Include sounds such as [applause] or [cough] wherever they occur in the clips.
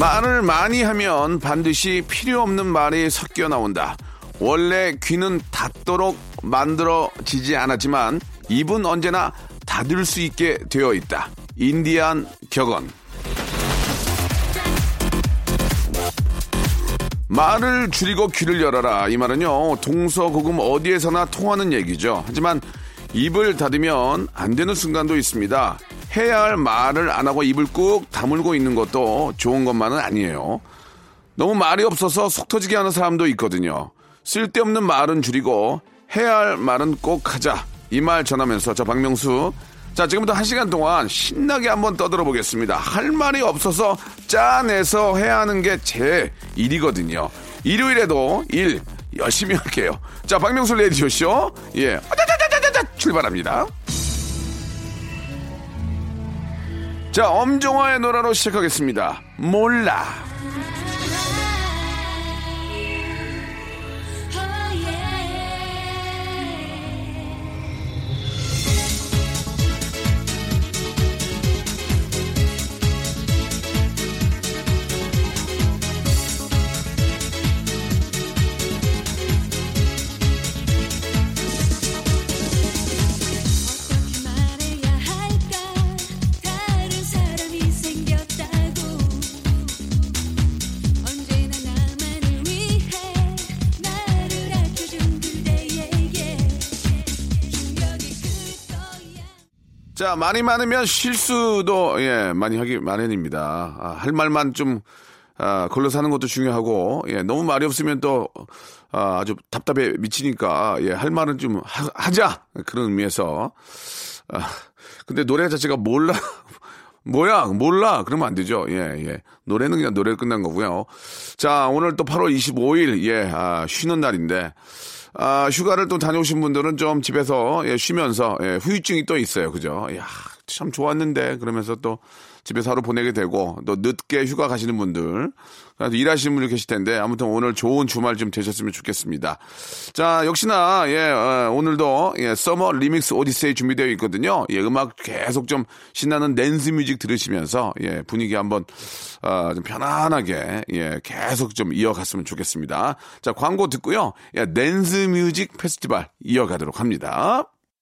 말을 많이 하면 반드시 필요 없는 말이 섞여 나온다. 원래 귀는 닫도록 만들어지지 않았지만 입은 언제나 닫을 수 있게 되어 있다. 인디안 격언. 말을 줄이고 귀를 열어라. 이 말은요, 동서고금 어디에서나 통하는 얘기죠. 하지만 입을 닫으면 안 되는 순간도 있습니다. 해야 할 말을 안 하고 입을 꾹 다물고 있는 것도 좋은 것만은 아니에요. 너무 말이 없어서 속 터지게 하는 사람도 있거든요. 쓸데없는 말은 줄이고 해야 할 말은 꼭 하자. 이 말 전하면서 저 박명수. 자, 지금부터 한 시간 동안 신나게 한번 떠들어 보겠습니다. 할 말이 없어서 짜내서 해야 하는 게 제 일이거든요. 일요일에도 일 열심히 할게요. 자, 박명수 레디오쇼. 예. 출발합니다. 자, 엄정화의 노래로 시작하겠습니다. 몰라. 자, 말이 많으면 실수도, 예, 많이 하기 마련입니다. 아, 할 말만 좀, 아, 걸러 사는 것도 중요하고, 예, 너무 말이 없으면 또, 아, 아주 답답해 미치니까, 예, 할 말은 좀 하, 자 그런 의미에서. 아, 근데 노래 자체가 몰라. [laughs] 뭐야, 몰라. 그러면 안 되죠. 예, 예. 노래는 그냥 노래 끝난 거고요. 자, 오늘 또 8월 25일, 예, 아, 쉬는 날인데, 아, 휴가를 또 다녀오신 분들은 좀 집에서 예, 쉬면서 예, 후유증이 또 있어요. 그죠? 야, 참 좋았는데 그러면서 또 집에서 하루 보내게 되고 또 늦게 휴가 가시는 분들 일하시는 분들 계실 텐데 아무튼 오늘 좋은 주말 좀 되셨으면 좋겠습니다. 자, 역시나 예, 어, 오늘도 예, Summer Remix Odyssey 준비되어 있거든요. 예, 음악 계속 좀 신나는 댄스 뮤직 들으시면서 예, 분위기 한번 아, 좀 편안하게 예, 계속 좀 이어갔으면 좋겠습니다. 자, 광고 듣고요. 예, 댄스 뮤직 페스티벌 이어가도록 합니다.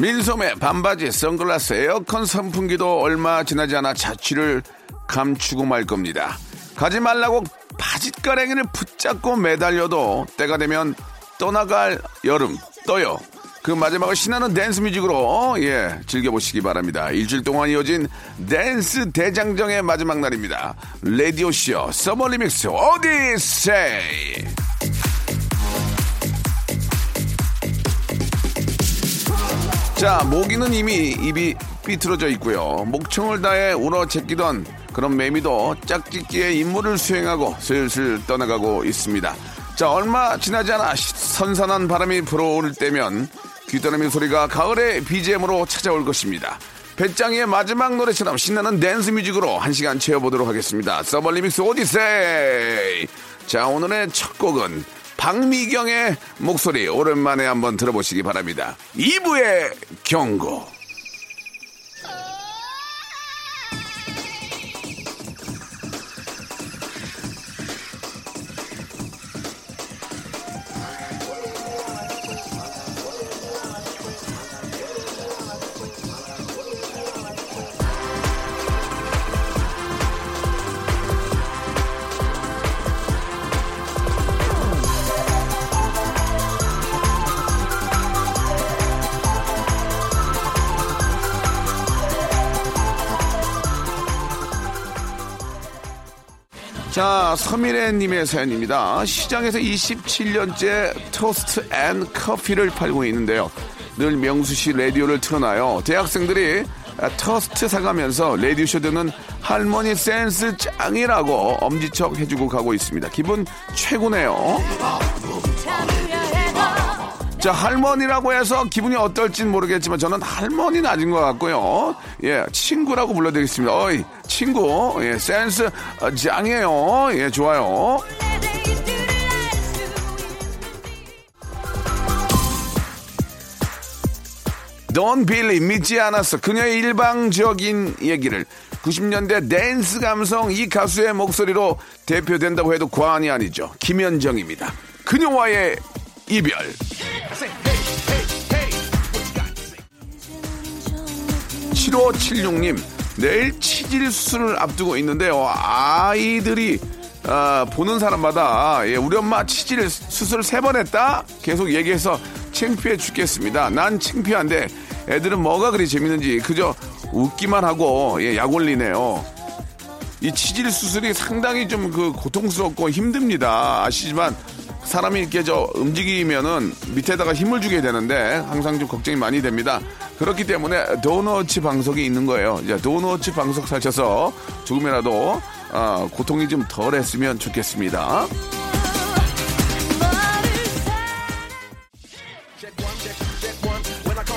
민소매, 반바지, 선글라스, 에어컨 선풍기도 얼마 지나지 않아 자취를 감추고 말 겁니다. 가지 말라고 바짓가랭이를 붙잡고 매달려도 때가 되면 떠나갈 여름 떠요. 그 마지막을 신나는 댄스 뮤직으로 예 즐겨보시기 바랍니다. 일주일 동안 이어진 댄스 대장정의 마지막 날입니다. 라디오 쇼 Summer Remix Odyssey. 자, 모기는 이미 입이 삐뚤어져 있고요. 목청을 다해 울어 제끼던 그런 매미도 짝짓기에 임무를 수행하고 슬슬 떠나가고 있습니다. 자, 얼마 지나지 않아 시- 선선한 바람이 불어올 때면 귀뚜라미 소리가 가을의 BGM으로 찾아올 것입니다. 베짱이의 마지막 노래처럼 신나는 댄스 뮤직으로 한 시간 채워보도록 하겠습니다. Summer Remix Odyssey! 자, 오늘의 첫 곡은 박미경의 목소리 오랜만에 한번 들어보시기 바랍니다. 2부의 경고. 자, 서미래님의 사연입니다. 시장에서 27년째 토스트 and 커피를 팔고 있는데요. 늘 명수 씨 라디오를 틀어놔요. 대학생들이 토스트 사가면서 라디오쇼 듣는 할머니 센스 짱이라고 엄지척 해주고 가고 있습니다. 기분 최고네요. 자, 할머니라고 해서 기분이 어떨진 모르겠지만 저는 할머니는 아닌 것 같고요. 예, 친구라고 불러드리겠습니다. 어이, 친구. 예, 센스 어, 짱이에요. 예, 좋아요. Don't believe 믿지 않았어. 그녀의 일방적인 얘기를 90년대 댄스 감성 이 가수의 목소리로 대표된다고 해도 과언이 아니죠. 김현정입니다. 그녀와의 이별. 7576님, 내일 치질 수술을 앞두고 있는데요. 아이들이 아, 보는 사람마다 예, 우리 엄마 치질 수술 세 번 했다? 계속 얘기해서 창피해 죽겠습니다. 난 창피한데 애들은 뭐가 그리 재밌는지 그저 웃기만 하고 예, 약 올리네요. 이 치질 수술이 상당히 좀 그 고통스럽고 힘듭니다. 아시지만 사람이 이렇게 저 움직이면은 밑에다가 힘을 주게 되는데 항상 좀 걱정이 많이 됩니다. 그렇기 때문에 도너츠 방석이 있는 거예요. 이제 도너츠 방석 사셔서 조금이라도 아, 고통이 좀 덜했으면 좋겠습니다.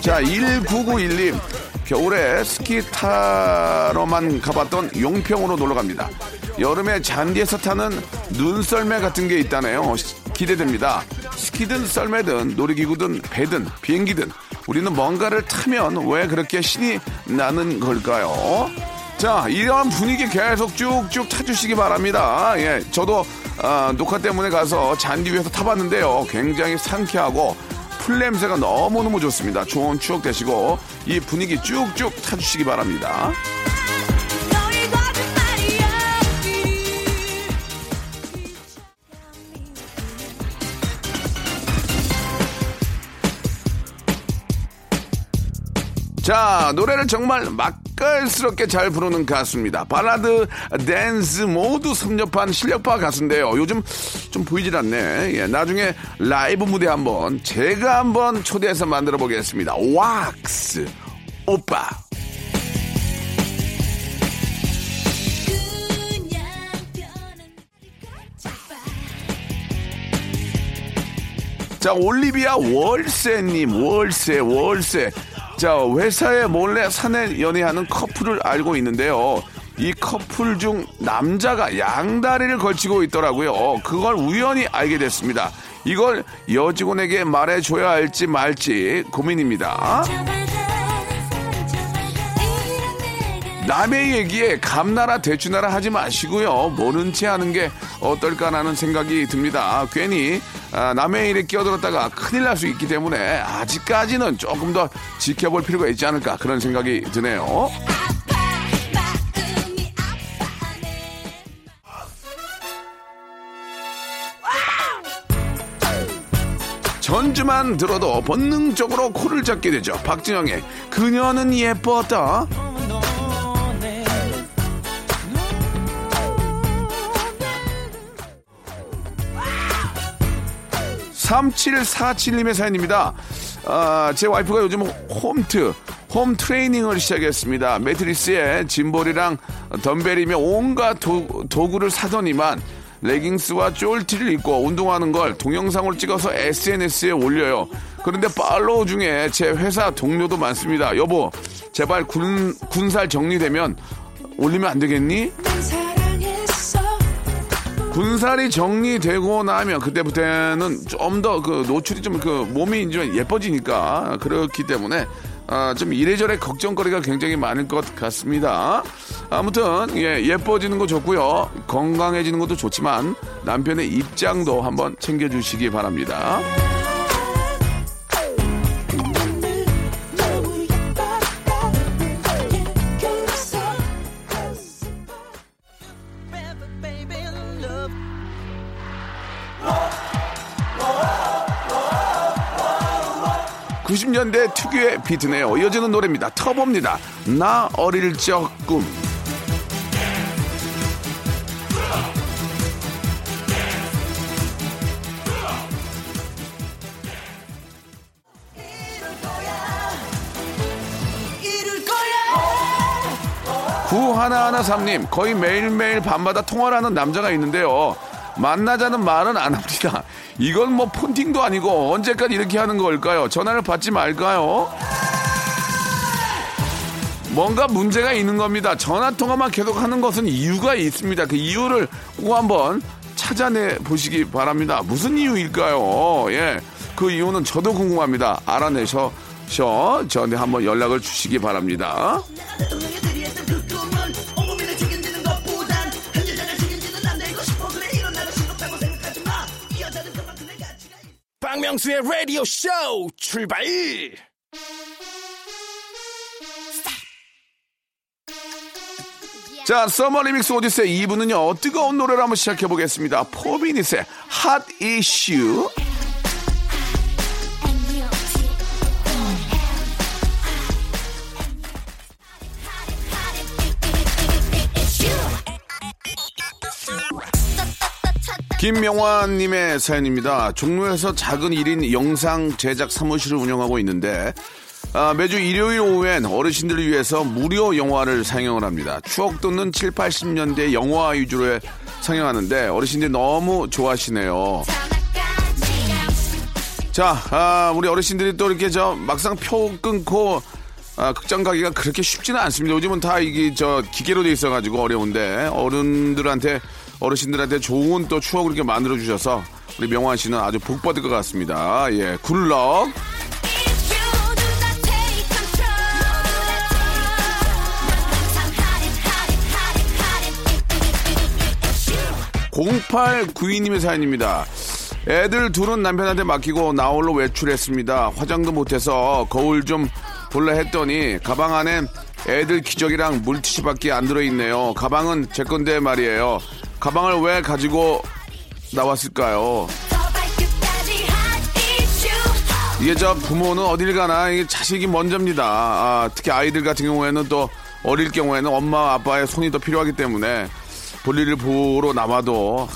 자, 1991님. 겨울에 스키 타러만 가봤던 용평으로 놀러 갑니다. 여름에 잔디에서 타는 눈썰매 같은 게 있다네요. 기대됩니다. 스키든 썰매든 놀이기구든 배든 비행기든 우리는 뭔가를 타면 왜 그렇게 신이 나는 걸까요? 자, 이런 분위기 계속 쭉쭉 타주시기 바랍니다. 예, 저도 아, 녹화 때문에 가서 잔디 위에서 타봤는데요. 굉장히 상쾌하고 풀 냄새가 너무너무 좋습니다. 좋은 추억 되시고 이 분위기 쭉쭉 타주시기 바랍니다. 자, 노래를 정말 맛깔스럽게 잘 부르는 가수입니다. 발라드, 댄스 모두 섭렵한 실력파 가수인데요. 요즘 좀 보이질 않네. 예, 나중에 라이브 무대 한번 제가 한번 초대해서 만들어 보겠습니다. 왁스 오빠. 자, 올리비아 월세님, 월세, 월세. 자, 회사에 몰래 사내 연애하는 커플을 알고 있는데요. 이 커플 중 남자가 양다리를 걸치고 있더라고요. 그걸 우연히 알게 됐습니다. 이걸 여직원에게 말해줘야 할지 말지 고민입니다. 남의 얘기에 감나라 대추나라 하지 마시고요. 모른 채 하는 게 어떨까라는 생각이 듭니다. 괜히 아, 남의 일에 끼어들었다가 큰일 날 수 있기 때문에 아직까지는 조금 더 지켜볼 필요가 있지 않을까 그런 생각이 드네요. 전주만 들어도 본능적으로 코를 잡게 되죠. 박진영의 그녀는 예뻤다. 3747님의 사연입니다. 아, 제 와이프가 요즘 홈트, 홈 트레이닝을 시작했습니다. 매트리스에 짐볼이랑 덤벨이며 온갖 도, 도구를 사더니만 레깅스와 쫄티를 입고 운동하는 걸 동영상으로 찍어서 SNS에 올려요. 그런데 팔로우 중에 제 회사 동료도 많습니다. 여보, 제발 군, 군살 정리되면 올리면 안 되겠니? 군살이 정리되고 나면 그때부터는 좀 더 그 노출이 좀 그 몸이 좀 예뻐지니까 그렇기 때문에 아, 좀 이래저래 걱정거리가 굉장히 많을 것 같습니다. 아무튼 예, 예뻐지는 거 좋고요. 건강해지는 것도 좋지만 남편의 입장도 한번 챙겨주시기 바랍니다. 70년대 특유의 비트네요. 이어지는 노래입니다. 터봅니다. 나 어릴 적 꿈. 구하나하나삼님 거의 매일매일 밤마다 통화를 하는 남자가 있는데요. 만나자는 말은 안 합니다. 이건 뭐 폰팅도 아니고 언제까지 이렇게 하는 걸까요? 전화를 받지 말까요? 뭔가 문제가 있는 겁니다. 전화 통화만 계속 하는 것은 이유가 있습니다. 그 이유를 꼭 한번 찾아내 보시기 바랍니다. 무슨 이유일까요? 예. 그 이유는 저도 궁금합니다. 알아내셔 셔 저한테 한번 연락을 주시기 바랍니다. 박명수의 라디오 쇼 출발 자, summer remix odyssey 2부는요, 뜨거운 노래를 한번 시작해 보겠습니다. 포비니스의 핫 이슈. 김명환님의 사연입니다. 종로에서 작은 1인 영상 제작 사무실을 운영하고 있는데, 아, 매주 일요일 오후엔 어르신들을 위해서 무료 영화를 상영을 합니다. 추억 돋는 7, 80년대 영화 위주로 상영하는데, 어르신들이 너무 좋아하시네요. 자, 아, 우리 어르신들이 또 이렇게 저 막상 표 끊고 아, 극장 가기가 그렇게 쉽지는 않습니다. 요즘은 다 이게 저 기계로 돼 있어가지고 어려운데 어른들한테 어르신들한테 좋은 또 추억을 이렇게 만들어 주셔서 우리 명환 씨는 아주 복 받을 것 같습니다. 예, 굿럭. 0892님의 사연입니다. 애들 둘은 남편한테 맡기고 나홀로 외출했습니다. 화장도 못해서 거울 좀 볼라 했더니 가방 안에 애들 기저귀랑 물티슈밖에 안 들어있네요. 가방은 제 건데 말이에요. 가방을 왜 가지고 나왔을까요? 이게 저 부모는 어딜 가나 자식이 먼저입니다. 아, 특히 아이들 같은 경우에는 또 어릴 경우에는 엄마 아빠의 손이 더 필요하기 때문에 볼일을 보러 나와도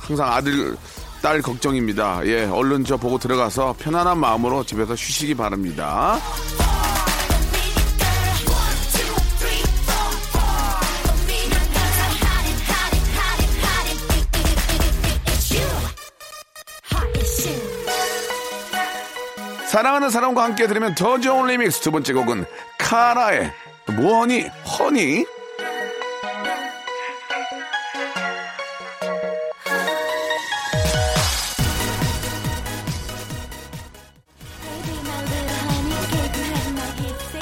항상 아들 딸 걱정입니다. 예, 얼른 저 보고 들어가서 편안한 마음으로 집에서 쉬시기 바랍니다. 사랑하는 사람과 함께 들으면 더 좋은 리믹스. 두 번째 곡은 카라의 뭐하니 허니?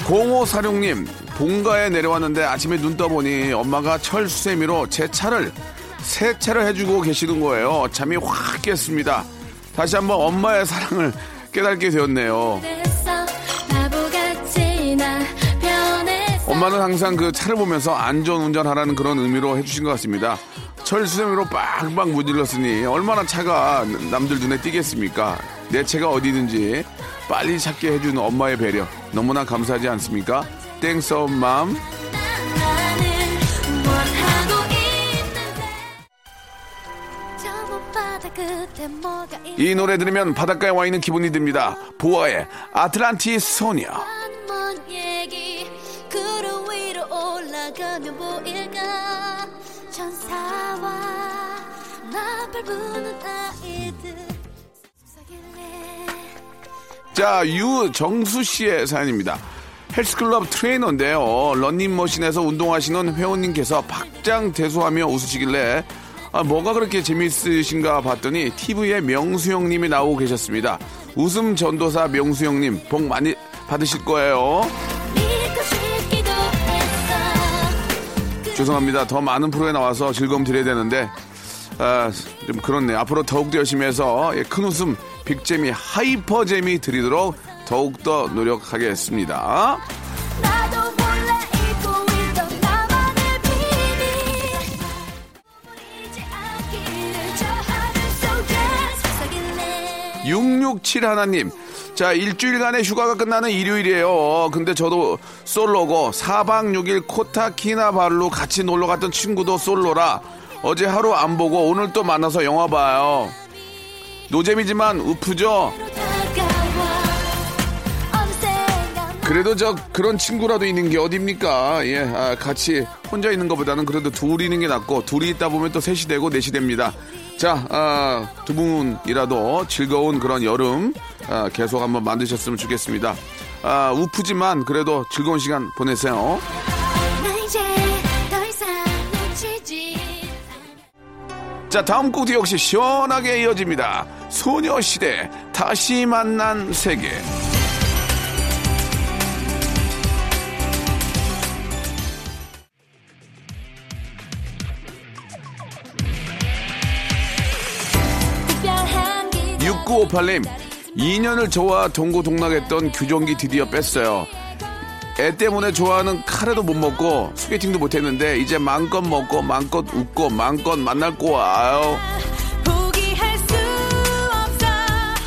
공호사룡님 본가에 내려왔는데 아침에 눈 떠보니 엄마가 철수세미로 제 차를 세차를 해주고 계시는 거예요. 잠이 확 깼습니다. 다시 한번 엄마의 사랑을 깨닫게 되었네요 엄마는 항상 그 차를 보면서 안전 운전하라는 그런 의미로 해주신 것 같습니다. 철수세미로 빵빵 문질렀으니 얼마나 차가 남들 눈에 띄겠습니까? 내 차가 어디든지 빨리 찾게 해주는 엄마의 배려 너무나 감사하지 않습니까? thanks 엄마 이 노래 들으면 바닷가에 와 있는 기분이 듭니다. 보아의 아틀란티스 소녀 자, 유정수 씨의 사연입니다. 헬스클럽 트레이너인데요. 런닝머신에서 운동하시는 회원님께서 박장대소하며 웃으시길래 아, 뭐가 그렇게 재밌으신가 봤더니 TV에 명수 형님이 나오고 계셨습니다. 웃음 전도사 명수 형님 복 많이 받으실 거예요. 했어 죄송합니다. 더 많은 프로에 나와서 즐거움 드려야 되는데 아, 좀 그렇네. 앞으로 더욱더 열심히 해서 예, 큰 웃음, 빅재미, 하이퍼재미 드리도록 더욱더 노력하겠습니다. 667 하나님. 자, 일주일간의 휴가가 끝나는 일요일이에요. 근데 저도 솔로고 4박 6일 코타키나발루 같이 놀러 갔던 친구도 솔로라 어제 하루 안 보고 오늘 또 만나서 영화 봐요. 노잼이지만 우프죠? 그래도 저 그런 친구라도 있는 게 어딥니까? 예, 아, 같이 혼자 있는 것보다는 그래도 둘이 있는 게 낫고 둘이 있다 보면 또 셋이 되고 넷이 됩니다. 자, 아, 두 분이라도 즐거운 그런 여름 아, 계속 한번 만드셨으면 좋겠습니다. 아, 우프지만 그래도 즐거운 시간 보내세요. 자, 다음 곡도 역시 시원하게 이어집니다. 소녀시대 다시 만난 세계. 6958님, 2년을 저와 동고동락했던 규정기 드디어 뺐어요. 애 때문에 좋아하는 카레도 못 먹고 소개팅도 못 했는데 이제 마음껏 먹고 마음껏 웃고 마음껏 만날 없어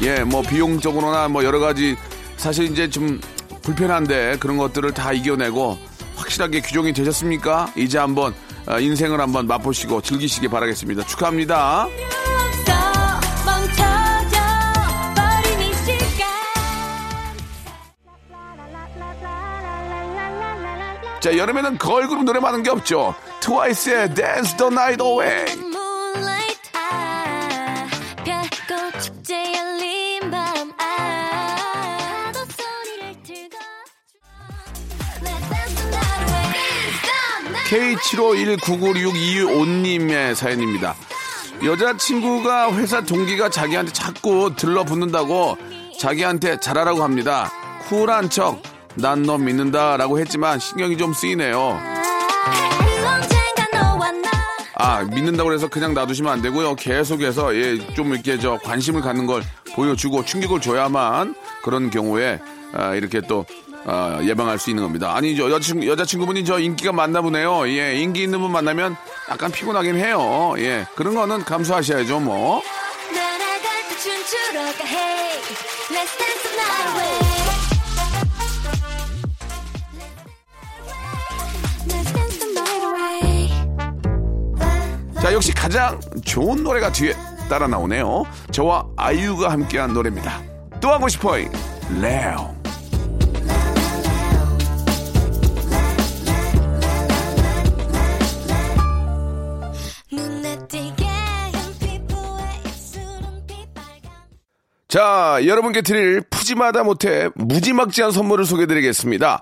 예, 뭐 비용적으로나 뭐 여러 가지 사실 이제 좀 불편한데 그런 것들을 다 이겨내고 확실하게 규정이 되셨습니까? 이제 한번 아, 인생을 한번 맛보시고 즐기시기 바라겠습니다. 축하합니다. 자, 여름에는 걸그룹 노래 많은 게 없죠. 트와이스의 Dance the Night Away. 아 아, 파도 소리를 들고 Let's dance the night away Dance the night K75199625님의 사연입니다. 여자친구가 회사 동기가 자기한테 자꾸 들러붙는다고 자기한테 잘하라고 합니다. 쿨한 척, 난 너 믿는다 라고 했지만 신경이 좀 쓰이네요. 아, 믿는다고 해서 그냥 놔두시면 안 되고요. 계속해서, 예, 좀 이렇게 저 관심을 갖는 걸 보여주고 충격을 줘야만 그런 경우에, 아, 이렇게 또, 아, 예방할 수 있는 겁니다. 아니, 저 여자친구, 여자친구분이 저 인기가 많나 보네요. 예, 인기 있는 분 만나면 약간 피곤하긴 해요. 예, 그런 거는 감수하셔야죠, 뭐. 날아갈 때 춤추러 가 Hey Let's dance the night away 자, 역시 가장 좋은 노래가 뒤에 따라 나오네요. 저와 아이유가 함께한 노래입니다. 또 하고 싶어요. 레오. 자, 여러분께 드릴 푸짐하다 못해 무지막지한 선물을 소개드리겠습니다.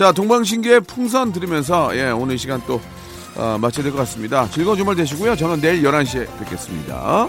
자, 동방신기의 풍선 들으면서 예, 오늘 이 시간 또 어, 마쳐야 될 것 같습니다. 즐거운 주말 되시고요. 저는 내일 11시에 뵙겠습니다.